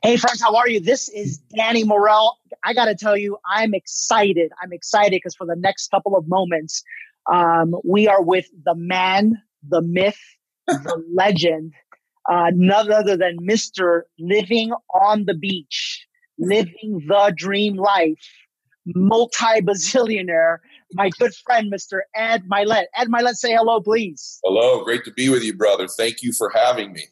Hey, friends, how are you? This is Danny Morel. I got to tell you, I'm excited. I'm excited because for the next couple of moments, um, we are with the man, the myth, the legend, uh, none other than Mr. Living on the Beach, living the dream life, multi bazillionaire, my good friend, Mr. Ed Mylett. Ed Mylett, say hello, please. Hello, great to be with you, brother. Thank you for having me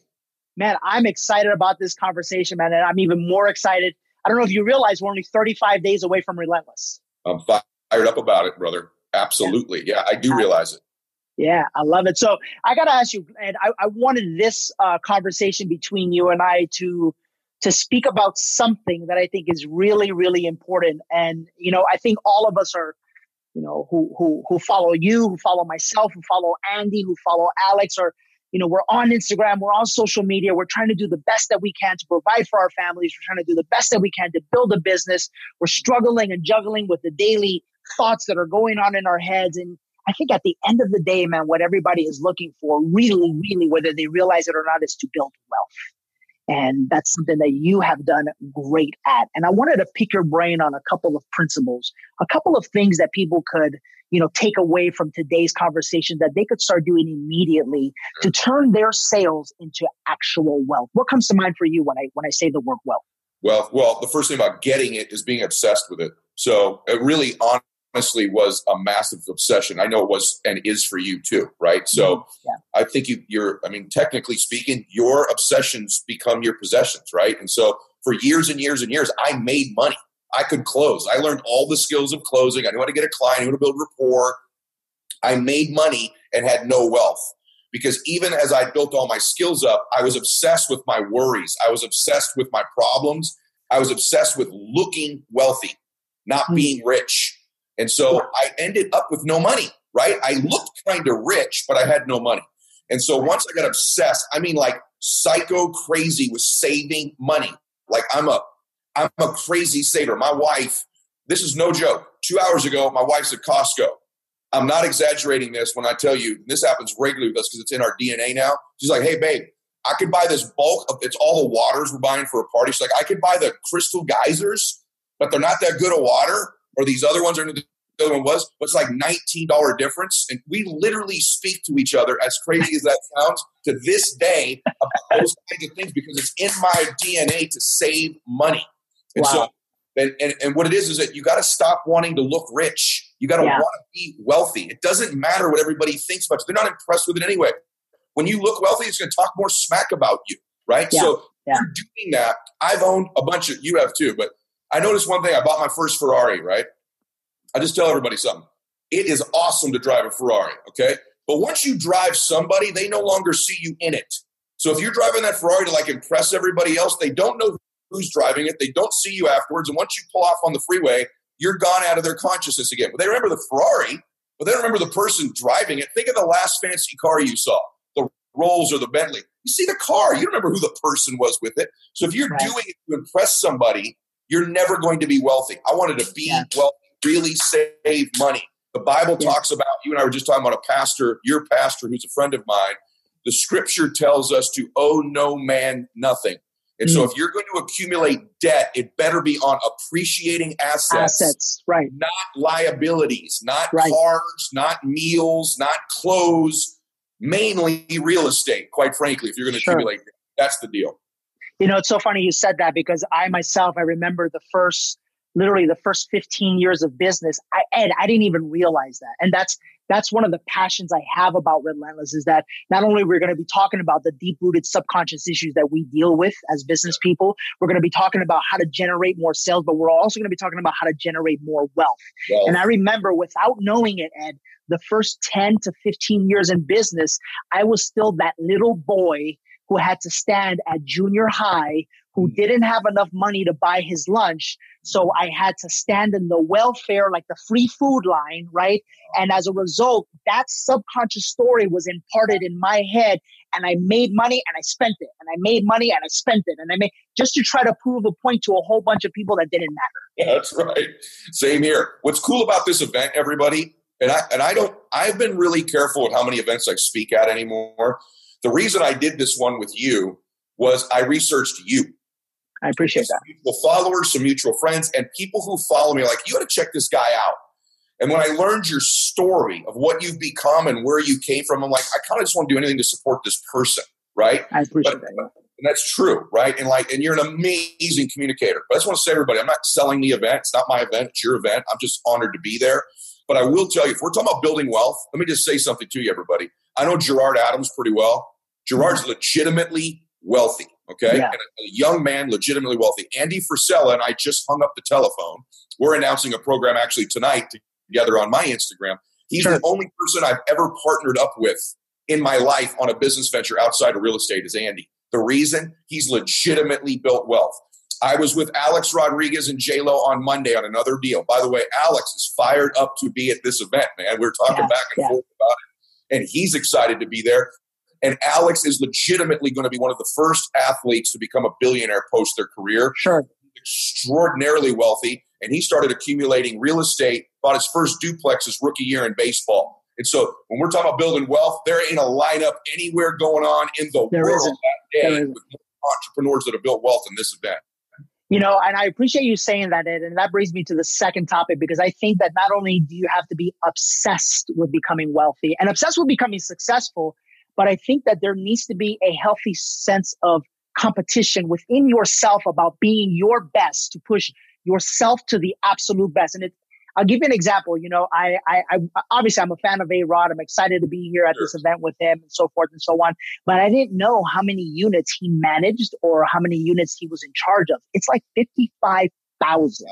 man, I'm excited about this conversation, man. And I'm even more excited. I don't know if you realize we're only 35 days away from Relentless. I'm fired up about it, brother. Absolutely. Yeah, I do realize it. Yeah, I love it. So I got to ask you, and I, I wanted this uh, conversation between you and I to to speak about something that I think is really, really important. And you know, I think all of us are, you know, who who who follow you, who follow myself, who follow Andy, who follow Alex, or you know, we're on Instagram, we're on social media, we're trying to do the best that we can to provide for our families, we're trying to do the best that we can to build a business. We're struggling and juggling with the daily thoughts that are going on in our heads. And I think at the end of the day, man, what everybody is looking for, really, really, whether they realize it or not, is to build wealth. And that's something that you have done great at. And I wanted to pick your brain on a couple of principles, a couple of things that people could you know, take away from today's conversation that they could start doing immediately to turn their sales into actual wealth? What comes to mind for you when I when I say the word wealth? Well, well, the first thing about getting it is being obsessed with it. So it really honestly was a massive obsession. I know it was and is for you too, right? So mm-hmm. yeah. I think you, you're, I mean, technically speaking, your obsessions become your possessions, right? And so for years and years and years, I made money. I could close. I learned all the skills of closing. I knew how to get a client, I knew how to build rapport. I made money and had no wealth because even as I built all my skills up, I was obsessed with my worries. I was obsessed with my problems. I was obsessed with looking wealthy, not mm-hmm. being rich. And so I ended up with no money, right? I looked kind of rich, but I had no money. And so once I got obsessed, I mean, like psycho crazy with saving money. Like I'm a I'm a crazy saver. My wife, this is no joke. Two hours ago, my wife's at Costco. I'm not exaggerating this when I tell you this happens regularly with us because it's in our DNA now. She's like, hey, babe, I could buy this bulk of it's all the waters we're buying for a party. She's like, I could buy the crystal geysers, but they're not that good of water, or these other ones are the other one was, but it's like $19 difference. And we literally speak to each other, as crazy as that sounds, to this day about those kinds of things because it's in my DNA to save money. And wow. so, and, and, and, what it is is that you got to stop wanting to look rich. You got to yeah. want to be wealthy. It doesn't matter what everybody thinks about you. They're not impressed with it anyway. When you look wealthy, it's going to talk more smack about you, right? Yeah. So yeah. you're doing that. I've owned a bunch of, you have too, but I noticed one thing. I bought my first Ferrari, right? I just tell everybody something. It is awesome to drive a Ferrari, okay? But once you drive somebody, they no longer see you in it. So if you're driving that Ferrari to like impress everybody else, they don't know who's driving it. They don't see you afterwards. And once you pull off on the freeway, you're gone out of their consciousness again. But they remember the Ferrari, but they don't remember the person driving it. Think of the last fancy car you saw, the Rolls or the Bentley. You see the car, you don't remember who the person was with it. So if you're right. doing it to impress somebody, you're never going to be wealthy. I wanted to be yeah. wealthy, really save money. The Bible yeah. talks about, you and I were just talking about a pastor, your pastor, who's a friend of mine. The scripture tells us to owe no man nothing. And mm so, if you're going to accumulate debt, it better be on appreciating assets, assets, right? Not liabilities, not right. cars, not meals, not clothes. Mainly real estate. Quite frankly, if you're going to sure. accumulate, debt, that's the deal. You know, it's so funny you said that because I myself, I remember the first, literally the first 15 years of business. I, Ed, I didn't even realize that, and that's that's one of the passions I have about Relentless is that not only we're going to be talking about the deep rooted subconscious issues that we deal with as business people, we're going to be talking about how to generate more sales, but we're also going to be talking about how to generate more wealth. And I remember without knowing it, Ed, the first 10 to 15 years in business, I was still that little boy who had to stand at junior high who hmm. didn't have enough money to buy his lunch. So hmm. I had to stand in the welfare, like the free food line, right? Oh. And as a result, that subconscious story was imparted in my head. And I made money and I spent it. And I made money and I spent it. And I made just to try to prove a point to a whole bunch of people that didn't matter. That's right. Same here. What's cool about this event, everybody, and I and I don't I've been really careful with how many events I speak at anymore. The reason I did this one with you was I researched you I appreciate that. Mutual followers, some mutual friends, and people who follow me like, you got to check this guy out. And when I learned your story of what you've become and where you came from, I'm like, I kind of just want to do anything to support this person, right? I appreciate but, that. And that's true, right? And like, and you're an amazing communicator. But I just want to say, everybody, I'm not selling the event. It's not my event. It's your event. I'm just honored to be there. But I will tell you, if we're talking about building wealth, let me just say something to you, everybody. I know Gerard Adams pretty well. Gerard's mm-hmm. legitimately wealthy. Okay, yeah. a, a, young man, legitimately wealthy. Andy Frisella and I just hung up the telephone. We're announcing a program actually tonight together on my Instagram. He's sure. the only person I've ever partnered up with in my life on a business venture outside of real estate is Andy. The reason he's legitimately built wealth. I was with Alex Rodriguez and J Lo on Monday on another deal. By the way, Alex is fired up to be at this event, man. We are talking yeah, back and yeah. forth about it, and he's excited to be there. And Alex is legitimately going to be one of the first athletes to become a billionaire post their career. Sure. Extraordinarily wealthy. And he started accumulating real estate, bought his first duplex his rookie year in baseball. And so when we're talking about building wealth, there ain't a lineup anywhere going on in the there world isn't. that day with entrepreneurs that have built wealth in this event. You know, and I appreciate you saying that, Ed. And that brings me to the second topic because I think that not only do you have to be obsessed with becoming wealthy and obsessed with becoming successful, but I think that there needs to be a healthy sense of competition within yourself about being your best to push yourself to the absolute best. And it, I'll give you an example. You know, I, I, I obviously I'm a fan of A Rod. I'm excited to be here at sure. this event with him and so forth and so on. But I didn't know how many units he managed or how many units he was in charge of. It's like fifty five thousand.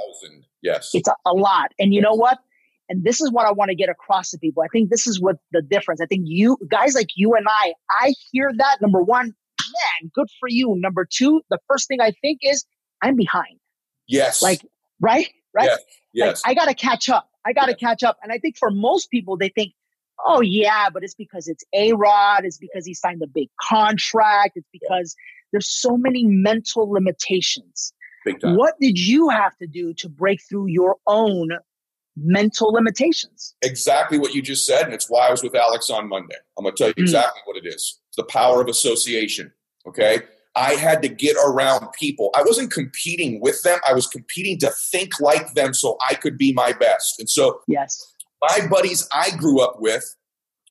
Yes, it's a, a lot. And you yes. know what? And this is what I want to get across to people. I think this is what the difference. I think you guys like you and I, I hear that. Number one, man, good for you. Number two, the first thing I think is I'm behind. Yes. Like, right? Right? Yes. yes. Like, I got to catch up. I got to yes. catch up. And I think for most people, they think, oh, yeah, but it's because it's A Rod. It's because he signed a big contract. It's because there's so many mental limitations. What did you have to do to break through your own mental limitations. Exactly what you just said. And it's why I was with Alex on Monday. I'm going to tell you hmm. exactly mm. what it is. It's the power of association. Okay. I had to get around people. I wasn't competing with them. I was competing to think like them so I could be my best. And so, yes, my buddies I grew up with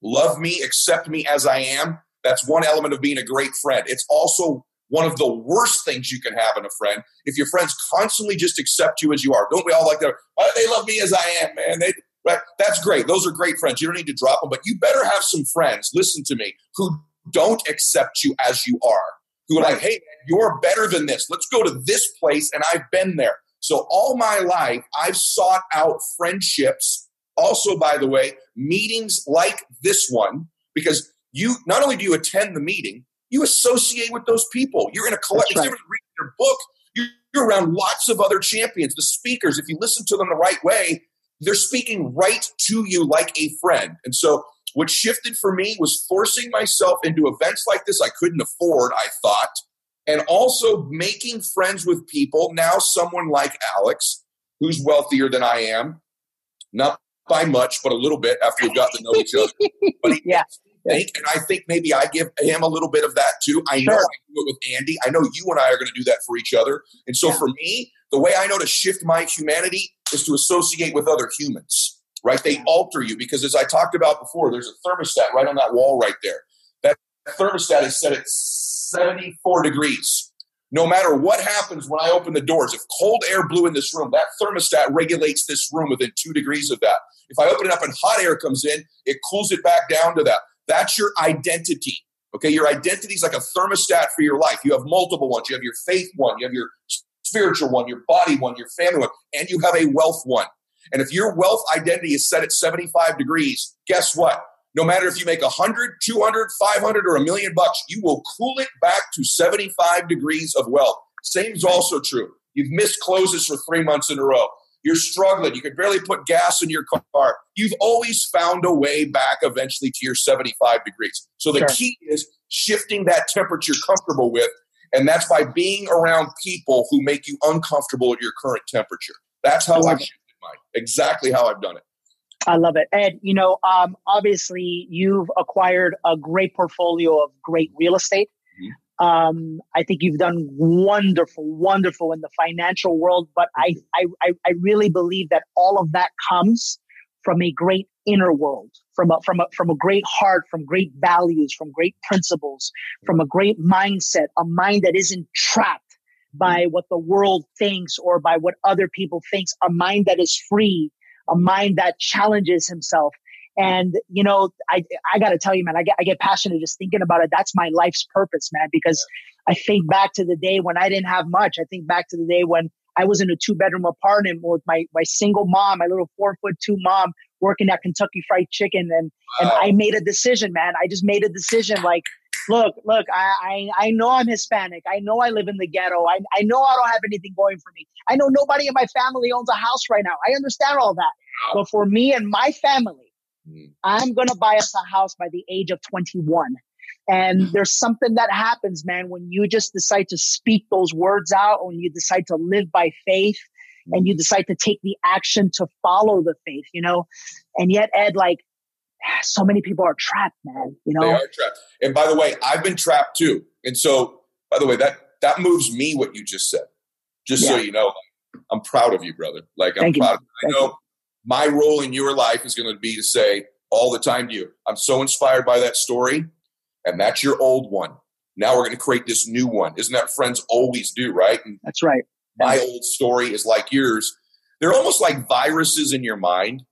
love me, accept me as I am. That's one element of being a great friend. It's also one of the worst things you can have in a friend if your friends constantly just accept you as you are. Don't we all like that? Oh, they love me as I am, man. They, right? That's great. Those are great friends. You don't need to drop them, but you better have some friends, listen to me, who don't accept you as you are, who are like, hey, you're better than this. Let's go to this place. And I've been there. So all my life, I've sought out friendships. Also, by the way, meetings like this one, because you not only do you attend the meeting, you associate with those people. You're in a collective. Right. Reading their book, you're, you're around lots of other champions. The speakers, if you listen to them the right way, they're speaking right to you like a friend. And so, what shifted for me was forcing myself into events like this I couldn't afford. I thought, and also making friends with people. Now, someone like Alex, who's wealthier than I am, not by much, but a little bit after we've got to know each other. But yeah think. And I think maybe I give him a little bit of that too. I know I do it with Andy. I know you and I are going to do that for each other. And so yeah. for me, the way I know to shift my humanity is to associate with other humans, right? They alter you because as I talked about before, there's a thermostat right on that wall right there. That thermostat is set at 74 degrees. No matter what happens when I open the doors, if cold air blew in this room, that thermostat regulates this room within two degrees of that. If I open it up and hot air comes in, it cools it back down to that. That's your identity. Okay, your identity is like a thermostat for your life. You have multiple ones. You have your faith one, you have your spiritual one, your body one, your family one, and you have a wealth one. And if your wealth identity is set at 75 degrees, guess what? No matter if you make 100, 200, 500, or a million bucks, you will cool it back to 75 degrees of wealth. Same is also true. You've missed closes for three months in a row. You're struggling. You could barely put gas in your car. You've always found a way back eventually to your 75 degrees. So the sure. key is shifting that temperature comfortable with. And that's by being around people who make you uncomfortable at your current temperature. That's how I've shifted mine. Exactly how I've done it. I love it. Ed, you know, um, obviously you've acquired a great portfolio of great real estate. Mm-hmm. Um, I think you've done wonderful, wonderful in the financial world, but I, I, I really believe that all of that comes from a great inner world, from a, from a, from a great heart, from great values, from great principles, from a great mindset, a mind that isn't trapped by mm. what the world thinks or by what other people thinks, a mind that is free, a mind that challenges himself. And, you know, I, I got to tell you, man, I get, I get passionate just thinking about it. That's my life's purpose, man, because I think back to the day when I didn't have much. I think back to the day when I was in a two bedroom apartment with my, my single mom, my little four foot two mom working at Kentucky Fried Chicken. And, wow. and I made a decision, man. I just made a decision like, look, look, I, I, I know I'm Hispanic. I know I live in the ghetto. I, I know I don't have anything going for me. I know nobody in my family owns a house right now. I understand all that. But for me and my family, mm. I'm going to buy us a house by the age of 21. And mm. there's something that happens, man, when you just decide to speak those words out, when you decide to live by faith and you mm. decide to take the action to follow the faith, you know? And yet, Ed, like, so many people are trapped, man. You know, they are trapped. And by the way, I've been trapped too. And so, by the way, that that moves me what you just said. Just yeah. so you know, I'm proud of you, brother. Like I'm Thank proud. I know you. my role in your life is going to be to say all the time to you, I'm so inspired by that story, and that's your old one. Now we're going to create this new one. Isn't that friends always do, right? And that's right. My old story is like yours. They're almost like viruses in your mind.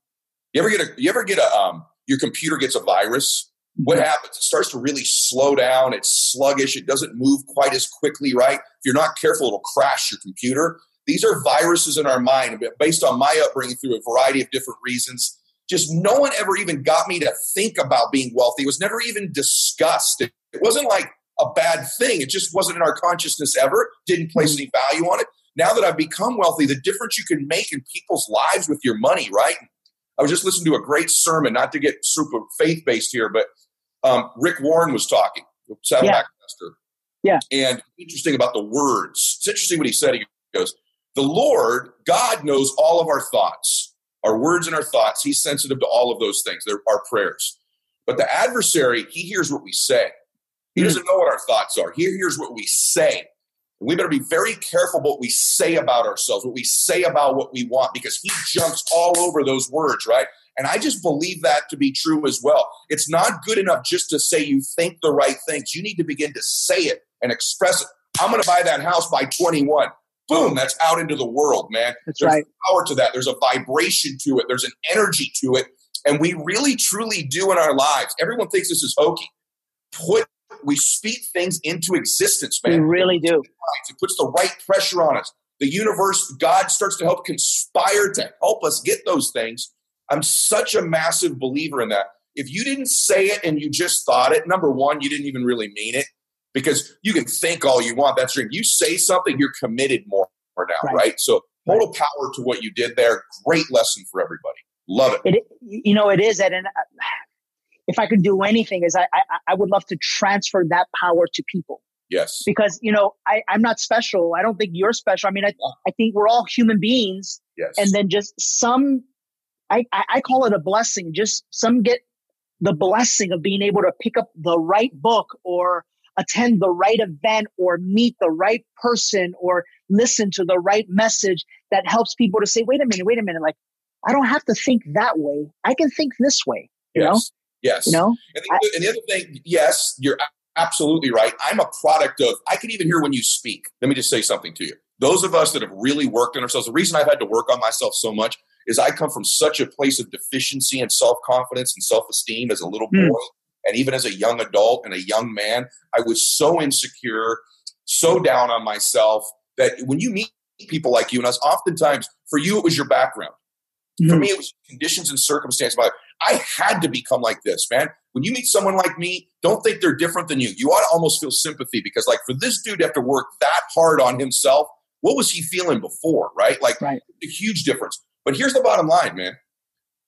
You ever get a you ever get a um your computer gets a virus, what mm-hmm. happens? It starts to really slow down. It's sluggish. It doesn't move quite as quickly, right? If you're not careful, it'll crash your computer. These are viruses in our mind based on my upbringing through a variety of different reasons. Just no one ever even got me to think about being wealthy. It was never even discussed. It, wasn't like a bad thing. It just wasn't in our consciousness ever. Didn't place mm-hmm. any value on it. Now that I've become wealthy, the difference you can make in people's lives with your money, right? I was just listening to a great sermon, not to get super faith based here, but um, Rick Warren was talking, Saddleback yeah. Investor. Yeah. And interesting about the words. It's interesting what he said. He goes, The Lord, God knows all of our thoughts, our words and our thoughts. He's sensitive to all of those things. They're our prayers. But the adversary, he hears what we say. He mm-hmm. doesn't know what our thoughts are. He hears what we say. We better be very careful what we say about ourselves, what we say about what we want, because he jumps all over those words, right? And I just believe that to be true as well. It's not good enough just to say you think the right things. You need to begin to say it and express it. I'm going to buy that house by 21. Boom, that's out into the world, man. That's There's right. power to that. There's a vibration to it. There's an energy to it. And we really, truly do in our lives. Everyone thinks this is hokey. Put we speak things into existence, man. We really do. It puts the right pressure on us. The universe, God starts to help conspire to help us get those things. I'm such a massive believer in that. If you didn't say it and you just thought it, number one, you didn't even really mean it because you can think all you want. That's true. You say something, you're committed more now, right? right? So total right. power to what you did there. Great lesson for everybody. Love it. it you know, it is, Ed, and uh, if I could do anything, is I, I, I would love to transfer that power to people. Yes. Because, you know, I, I'm not special. I don't think you're special. I mean, I, I think we're all human beings. Yes. And then just some, I, I call it a blessing. Just some get the blessing of being able to pick up the right book or attend the right event or meet the right person or listen to the right message that helps people to say, wait a minute, wait a minute. Like, I don't have to think that way. I can think this way, you yes. know? Yes. You know? And the, I, and the other thing, yes, you're absolutely right. I'm a product of, I can even hear when you speak. Let me just say something to you. Those of us that have really worked on ourselves, the reason I've had to work on myself so much is I come from such a place of deficiency and self confidence and self esteem as a little hmm. boy. Mm. And even as a young adult and a young man, I was so insecure, so down on myself that when you meet people like you, and us, oftentimes for you, it was your background. Mm. For me, it was conditions and circumstances. I had to become like this, man. When you meet someone like me, don't think they're different than you. You ought to almost feel sympathy because, like, for this dude to have to work that hard on himself, what was he feeling before, right? Like, right. a huge difference. But here's the bottom line, man.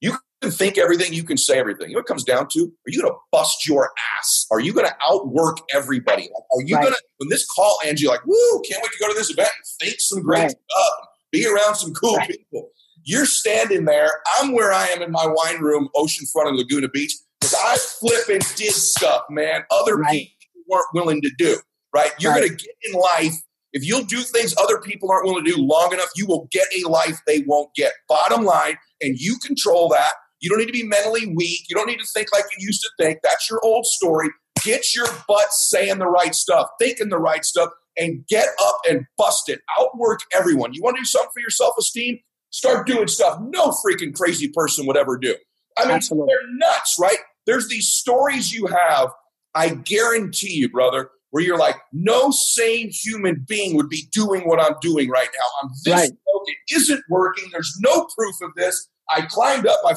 You can think everything, you can say everything. You know what it comes down to? Are you going to bust your ass? Are you going to outwork everybody? Are you right. going to, when this call, Angie, like, woo, can't wait to go to this event and think some great right. stuff, be around some cool people. You're standing there. I'm where I am in my wine room, oceanfront in Laguna Beach, because I flip and did stuff, man. Other right. people weren't willing to do. right? You're right. going to get in life. If you'll do things other people aren't willing to do long enough, you will get a life they won't get. Bottom line, and you control that. You don't need to be mentally weak. You don't need to think like you used to think. That's your old story. Get your butt saying the right stuff, thinking the right stuff, and get up and bust it. Outwork everyone. You want to do something for your self esteem? Start doing stuff no freaking crazy person would ever do. I mean, Absolutely. they're nuts, right? There's these stories you have, I guarantee you, brother, where you're like, no sane human being would be doing what I'm doing right now. I'm this right. broke. It isn't working. There's no proof of this. I climbed up. I,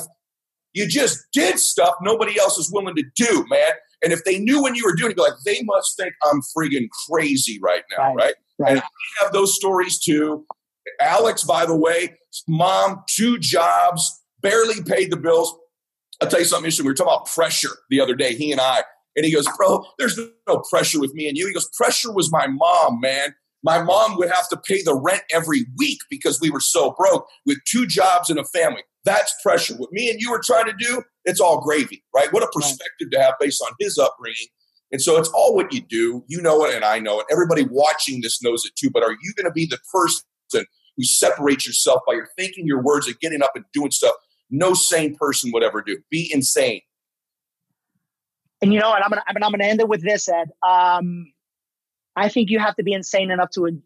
you just did stuff nobody else is willing to do, man. And if they knew when you were doing it, be like, they must think I'm friggin' crazy right now, right? right? right. And I have those stories too. Alex, by the way, mom, two jobs, barely paid the bills. I'll tell you something interesting. We were talking about pressure the other day, he and I. And he goes, Bro, there's no pressure with me and you. He goes, Pressure was my mom, man. My mom would have to pay the rent every week because we were so broke with two jobs and a family. That's pressure. What me and you are trying to do, it's all gravy, right? What a perspective to have based on his upbringing. And so it's all what you do. You know it, and I know it. Everybody watching this knows it too. But are you going to be the person who separates yourself by your thinking, your words, and getting up and doing stuff no sane person would ever do? Be insane. And you know what? I'm gonna I'm gonna end it with this, Ed. Um, I think you have to be insane enough to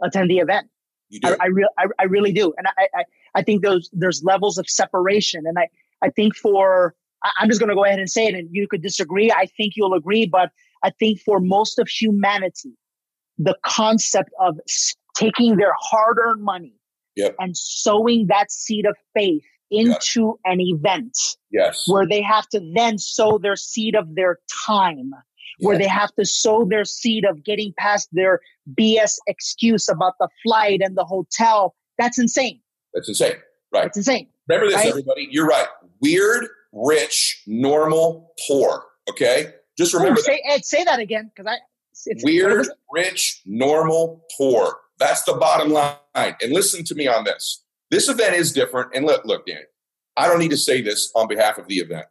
attend the event. You do. I, I, re- I, I really do, and I, I I think those there's levels of separation, and I I think for I'm just going to go ahead and say it, and you could disagree. I think you'll agree, but I think for most of humanity, the concept of taking their hard-earned money yep. and sowing that seed of faith into an event yes. where they have to then sow their seed of their time where they have to sow their seed of getting past their BS excuse about the flight and the hotel. That's insane. That's insane. Right. that's insane. Remember this, right? everybody. You're right. Weird, rich, normal, poor. Okay. Just oh, remember. Oh, say, Ed, say that again, because I. It's, Weird, rich, normal, poor. That's the bottom line. And listen to me on this. This event is different. And look, look, Danny, I don't need to say this on behalf of the event.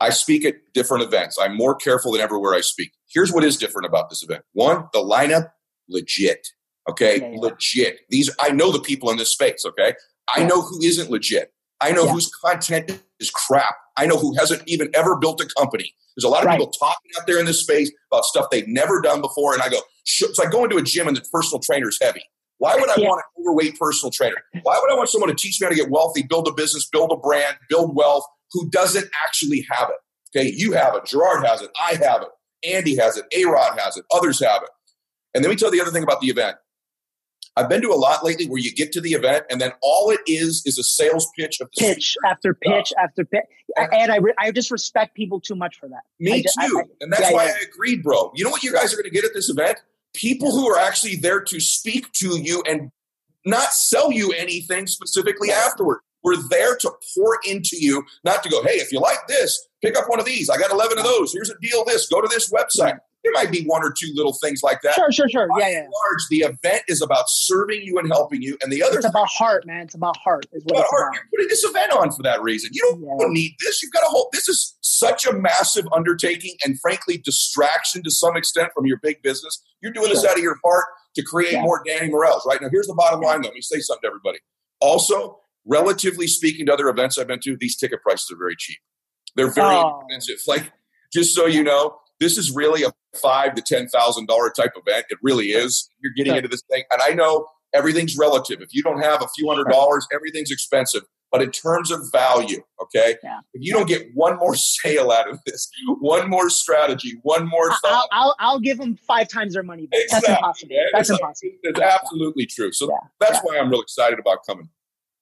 I speak at different events. I'm more careful than ever where I speak. Here's what is different about this event. One, the lineup, legit. Okay, yeah, yeah. legit. These I know the people in this space. Okay, I know who isn't legit. I know yeah. whose content is crap. I know who hasn't even ever built a company. There's a lot of right. people talking out there in this space about stuff they've never done before, and I go, it's like going to a gym and the personal trainer is heavy. Why would I yeah. want an overweight personal trainer? Why would I want someone to teach me how to get wealthy, build a business, build a brand, build wealth, who doesn't actually have it? Okay, you have it, Gerard has it, I have it, Andy has it, A Rod has it, others have it. And let me tell you the other thing about the event. I've been to a lot lately where you get to the event and then all it is is a sales pitch of pitch after pitch uh, after pitch. And I, re- I just respect people too much for that. Me just, too. I, I, and that's yeah, why yeah. I agreed, bro. You know what you guys are going to get at this event? People who are actually there to speak to you and not sell you anything specifically afterward. We're there to pour into you, not to go, hey, if you like this, pick up one of these. I got 11 of those. Here's a deal this. Go to this website. There might be one or two little things like that. Sure, sure, sure. yeah, yeah. Large, the event is about serving you and helping you. And the other It's about heart, man. It's about heart. Is what about it's heart. About. You're putting this event on for that reason. You don't, yeah. need this. You've got a whole this is such a massive undertaking and frankly distraction to some extent from your big business. You're doing sure. this out of your heart to create yeah. more Danny Morels. Right now, here's the bottom line though. Let me say something to everybody. Also, relatively speaking to other events I've been to, these ticket prices are very cheap. They're very oh. expensive. Like, just so you know, this is really a five to ten thousand dollar type event. It really is. You're getting into this thing, and I know everything's relative. If you don't have a few hundred dollars, everything's expensive. But in terms of value, okay, yeah. if you don't get one more sale out of this, one more strategy, one more thought, I'll, I'll, I'll give them five times their money. Back. Exactly. That's impossible. That's it's impossible. It's absolutely true. So yeah. that's yeah. why I'm real excited about coming.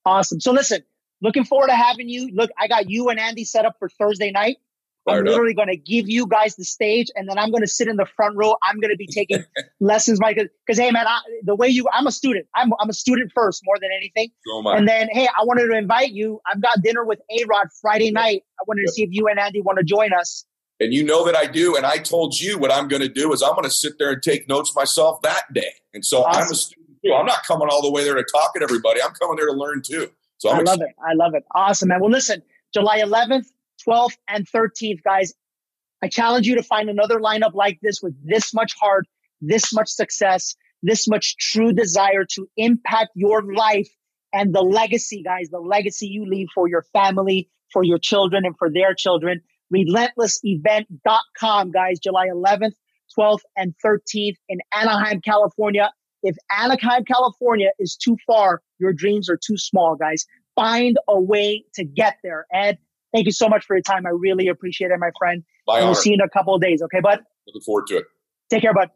Awesome. So listen, looking forward to having you. Look, I got you and Andy set up for Thursday night. I'm literally going to give you guys the stage, and then I'm going to sit in the front row. I'm going to be taking lessons, Mike. Because hey, man, I, the way you, I'm a student. I'm I'm a student first more than anything. So and then hey, I wanted to invite you. I've got dinner with A Rod Friday night. I wanted to see if you and Andy want to join us. And you know that I do. And I told you what I'm going to do is I'm going to sit there and take notes myself that day. And so awesome. I'm a student too. I'm not coming all the way there to talk at everybody. I'm coming there to learn too. So I'm i love it. I love it. Awesome, man. Well, listen, July 11th, 12th, and 13th, guys. I challenge you to find another lineup like this with this much heart, this much success, this much true desire to impact your life and the legacy, guys, the legacy you leave for your family, for your children, and for their children. Relentlessevent.com, guys, July 11th, 12th, and 13th in Anaheim, California. If Anaheim, California is too far, your dreams are too small, guys. Find a way to get there. Ed, thank you so much for your time. I really appreciate it, my friend. My we'll see you in a couple of days. Okay, bud? Looking forward to it. Take care, bud.